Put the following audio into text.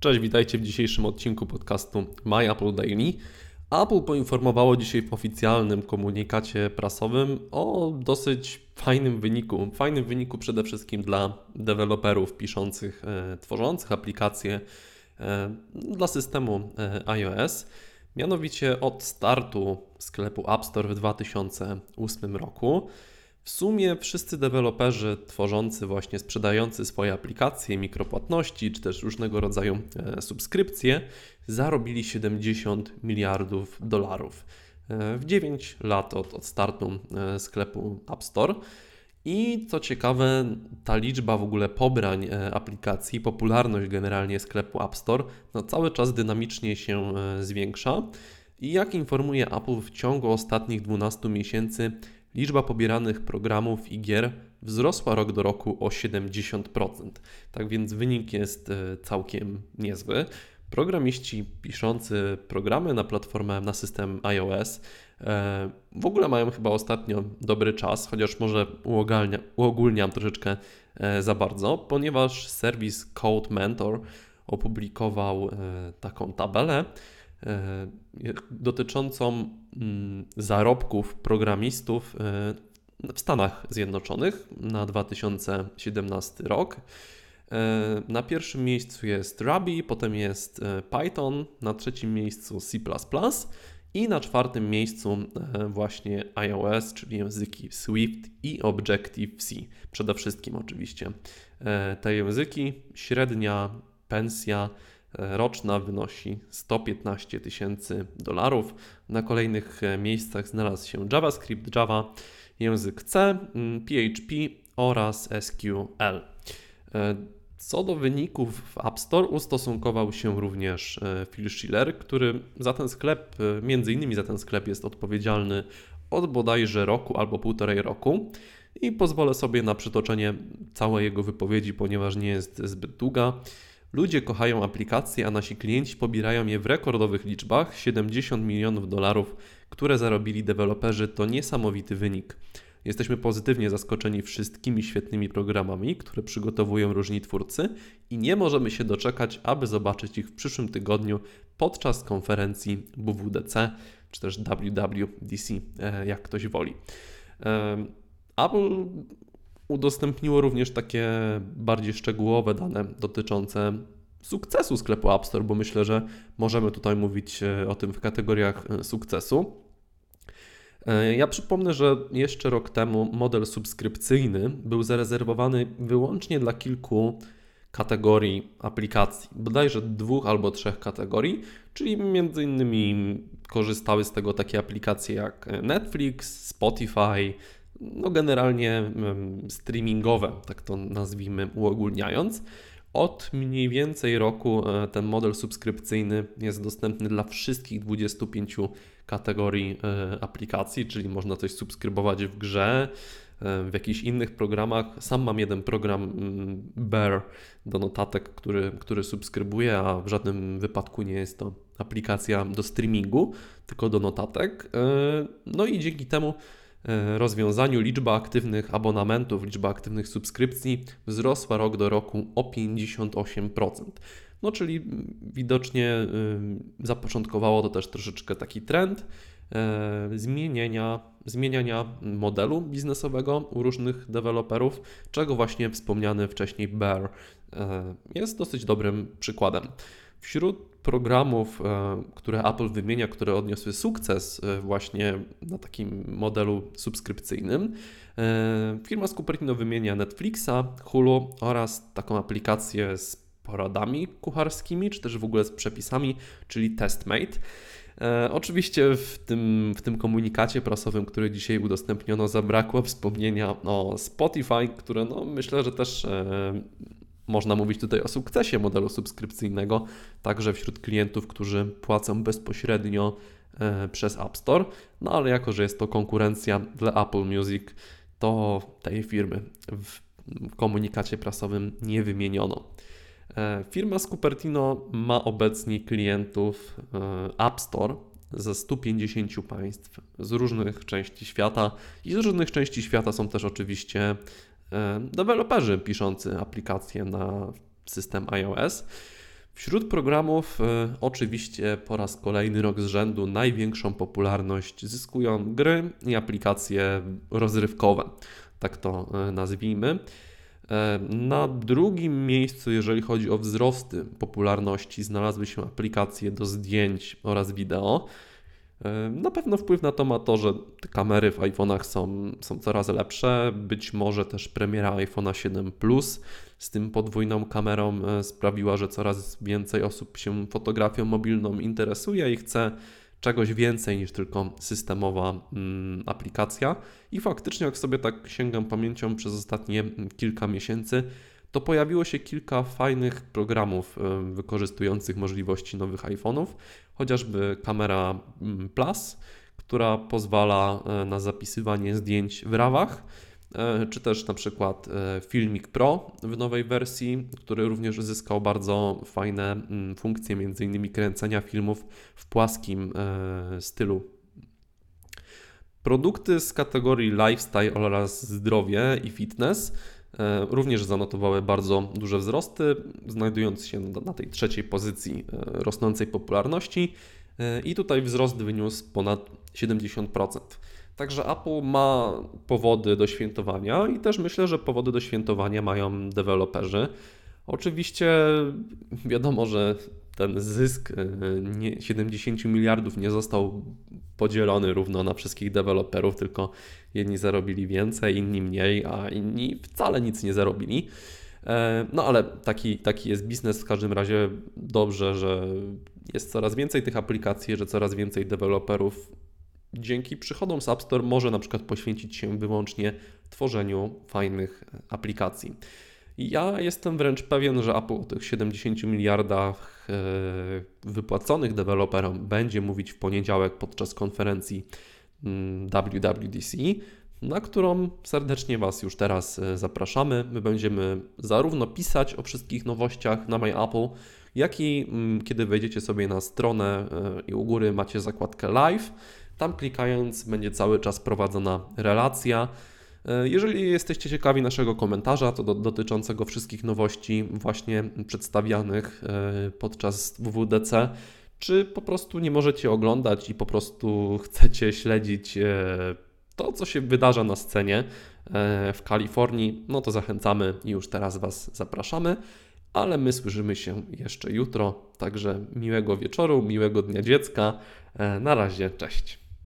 Cześć, witajcie w dzisiejszym odcinku podcastu My Apple Daily. Apple poinformowało dzisiaj w oficjalnym komunikacie prasowym o dosyć fajnym wyniku. Fajnym wyniku przede wszystkim dla deweloperów piszących, e, tworzących aplikacje e, dla systemu e, iOS. Mianowicie od startu sklepu App Store w 2008 roku w sumie wszyscy deweloperzy tworzący właśnie, sprzedający swoje aplikacje, mikropłatności czy też różnego rodzaju e, subskrypcje zarobili 70 miliardów dolarów e, w 9 lat od, od startu e, sklepu App Store. I co ciekawe, ta liczba w ogóle pobrań aplikacji, popularność generalnie sklepu App Store, no cały czas dynamicznie się zwiększa. I jak informuje Apple, w ciągu ostatnich 12 miesięcy liczba pobieranych programów i gier wzrosła rok do roku o 70%. Tak więc wynik jest e, całkiem niezły. Programiści piszący programy na platformę, na system iOS e, w ogóle mają chyba ostatnio dobry czas, chociaż może uogólniam troszeczkę e, za bardzo, ponieważ serwis Code Mentor opublikował taką tabelę, dotyczącą mm, zarobków programistów e, w Stanach Zjednoczonych na 2017 rok. E, na pierwszym miejscu jest Ruby, potem jest Python, na trzecim miejscu C i na czwartym miejscu właśnie iOS, czyli języki Swift i Objective-C. Przede wszystkim oczywiście te języki, średnia pensja roczna wynosi 115 tysięcy dolarów. Na kolejnych e, miejscach znalazł się JavaScript, Java, język C, PHP oraz SQL. E, co do wyników w App Store ustosunkował się również e, Phil Schiller, który za ten sklep, między innymi za ten sklep jest odpowiedzialny od bodajże roku albo półtorej roku. I pozwolę sobie na przytoczenie całej jego wypowiedzi, ponieważ nie jest zbyt długa. Ludzie kochają aplikacje, a nasi klienci pobierają je w rekordowych liczbach 70 milionów dolarów, które zarobili deweloperzy to niesamowity wynik. Jesteśmy pozytywnie zaskoczeni wszystkimi świetnymi programami, które przygotowują różni twórcy i nie możemy się doczekać, aby zobaczyć ich w przyszłym tygodniu podczas konferencji WWDC czy też WWDC, e, jak ktoś woli. Apple udostępniło również takie bardziej szczegółowe dane dotyczące sukcesu sklepu App Store, bo myślę, że możemy tutaj mówić e, o tym w kategoriach e, sukcesu. E, ja przypomnę, że jeszcze rok temu model subskrypcyjny był zarezerwowany wyłącznie dla kilku kategorii aplikacji, bodajże dwóch albo trzech kategorii, czyli między innymi korzystały z tego takie aplikacje jak Netflix, Spotify, no generalnie streamingowe, tak to nazwijmy uogólniając. Od mniej więcej roku e, ten model subskrypcyjny jest dostępny dla wszystkich 25 kategorii e, aplikacji, czyli można coś subskrybować w grze, e, w jakichś innych programach. Sam mam jeden program mm, Bear do notatek, który, który subskrybuję, a w żadnym wypadku nie jest to aplikacja do streamingu, tylko do notatek. No i dzięki temu rozwiązaniu liczba aktywnych abonamentów, liczba aktywnych subskrypcji wzrosła rok do roku o 58%. No, czyli widocznie y, zapoczątkowało to też troszeczkę taki trend e, zmieniania, zmieniania modelu biznesowego u różnych deweloperów, czego właśnie wspomniany wcześniej Bear e, jest dosyć dobrym przykładem. Wśród programów, e, które Apple wymienia, które odniosły sukces e, właśnie na takim modelu subskrypcyjnym, e, firma z Cupertino wymienia Netflixa, Hulu oraz taką aplikację z poradami kucharskimi, czy też w ogóle z przepisami, czyli TestMate. Oczywiście w tym, w tym komunikacie prasowym, który dzisiaj udostępniono, zabrakło wspomnienia o Spotify, które no, myślę, że też można mówić tutaj o sukcesie modelu subskrypcyjnego, także wśród klientów, którzy płacą bezpośrednio e, przez App Store. No ale jako, że jest to konkurencja dla Apple Music, to tej firmy w komunikacie prasowym nie wymieniono. E, firma z Cupertino ma obecnie klientów e, App Store ze 150 państw z różnych części świata i z różnych części świata są też oczywiście deweloperzy piszący aplikacje na system iOS. Wśród programów e, oczywiście po raz kolejny rok z rzędu największą popularność zyskują gry i aplikacje rozrywkowe, tak to e, nazwijmy. Na drugim miejscu, jeżeli chodzi o wzrosty popularności, znalazły się aplikacje do zdjęć oraz wideo. Na pewno wpływ na to ma to, że kamery w iPhone'ach są, są coraz lepsze. Być może też premiera iPhone'a 7 Plus z tym podwójną kamerą e, sprawiła, że coraz więcej osób się fotografią mobilną interesuje i chce czegoś więcej niż tylko systemowa mm, aplikacja. I faktycznie, jak sobie tak sięgam pamięcią przez ostatnie mm, kilka miesięcy, to pojawiło się kilka fajnych programów e, wykorzystujących możliwości nowych iPhone'ów, chociażby kamera mm, Plus, która pozwala e, na zapisywanie zdjęć w rawach, czy też na przykład e, Filmik Pro w nowej wersji, który również zyskał bardzo fajne mm, funkcje, m.in. kręcenia filmów w płaskim e, stylu. Produkty z kategorii lifestyle oraz zdrowie i fitness e, również zanotowały bardzo duże wzrosty, znajdując się na tej trzeciej pozycji e, rosnącej popularności. E, I tutaj wzrost wyniósł ponad 70%. Także Apple ma powody do świętowania i też myślę, że powody do świętowania mają deweloperzy. Oczywiście wiadomo, że ten zysk e, nie- 70 miliardów nie został podzielony równo na wszystkich deweloperów, tylko jedni zarobili więcej, inni mniej, a inni wcale nic nie zarobili. E, No ale taki, taki jest biznes. W każdym razie dobrze, że jest coraz więcej tych aplikacji, że coraz więcej deweloperów dzięki przychodom z App Store może na przykład poświęcić się wyłącznie tworzeniu fajnych aplikacji. Ja jestem wręcz pewien, że Apple o tych 70 miliardach e, wypłaconych deweloperom będzie mówić w poniedziałek podczas konferencji mm, WWDC, na którą serdecznie Was już teraz e, zapraszamy. My będziemy zarówno pisać o wszystkich nowościach na My Apple, jak i mm, kiedy wejdziecie sobie na stronę e, i u góry macie zakładkę Live, tam klikając będzie cały czas prowadzona relacja. E, Jeżeli jesteście ciekawi naszego komentarza to do, dotyczącego wszystkich nowości właśnie przedstawianych e, podczas WWDC, czy po prostu nie możecie oglądać i po prostu chcecie śledzić e, to, co się wydarza na scenie w Kalifornii, no to zachęcamy i już teraz Was zapraszamy. Ale my słyszymy się jeszcze jutro, także miłego wieczoru, miłego dnia dziecka. Na razie, cześć.